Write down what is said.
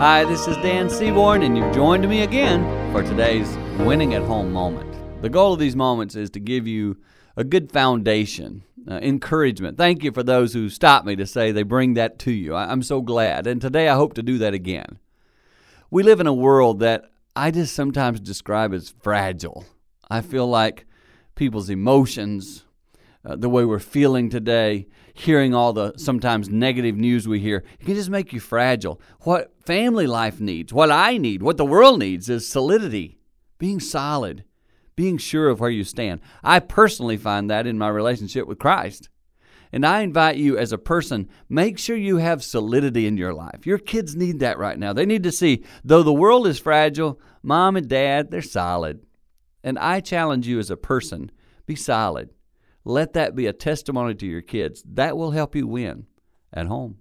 Hi, this is Dan Seaborn, and you've joined me again for today's Winning at Home moment. The goal of these moments is to give you a good foundation, uh, encouragement. Thank you for those who stop me to say they bring that to you. I- I'm so glad. And today I hope to do that again. We live in a world that I just sometimes describe as fragile. I feel like people's emotions, uh, the way we're feeling today, hearing all the sometimes negative news we hear, it can just make you fragile. What family life needs, what I need, what the world needs is solidity, being solid, being sure of where you stand. I personally find that in my relationship with Christ. And I invite you as a person, make sure you have solidity in your life. Your kids need that right now. They need to see, though the world is fragile, mom and dad, they're solid. And I challenge you as a person, be solid. Let that be a testimony to your kids. That will help you win at home.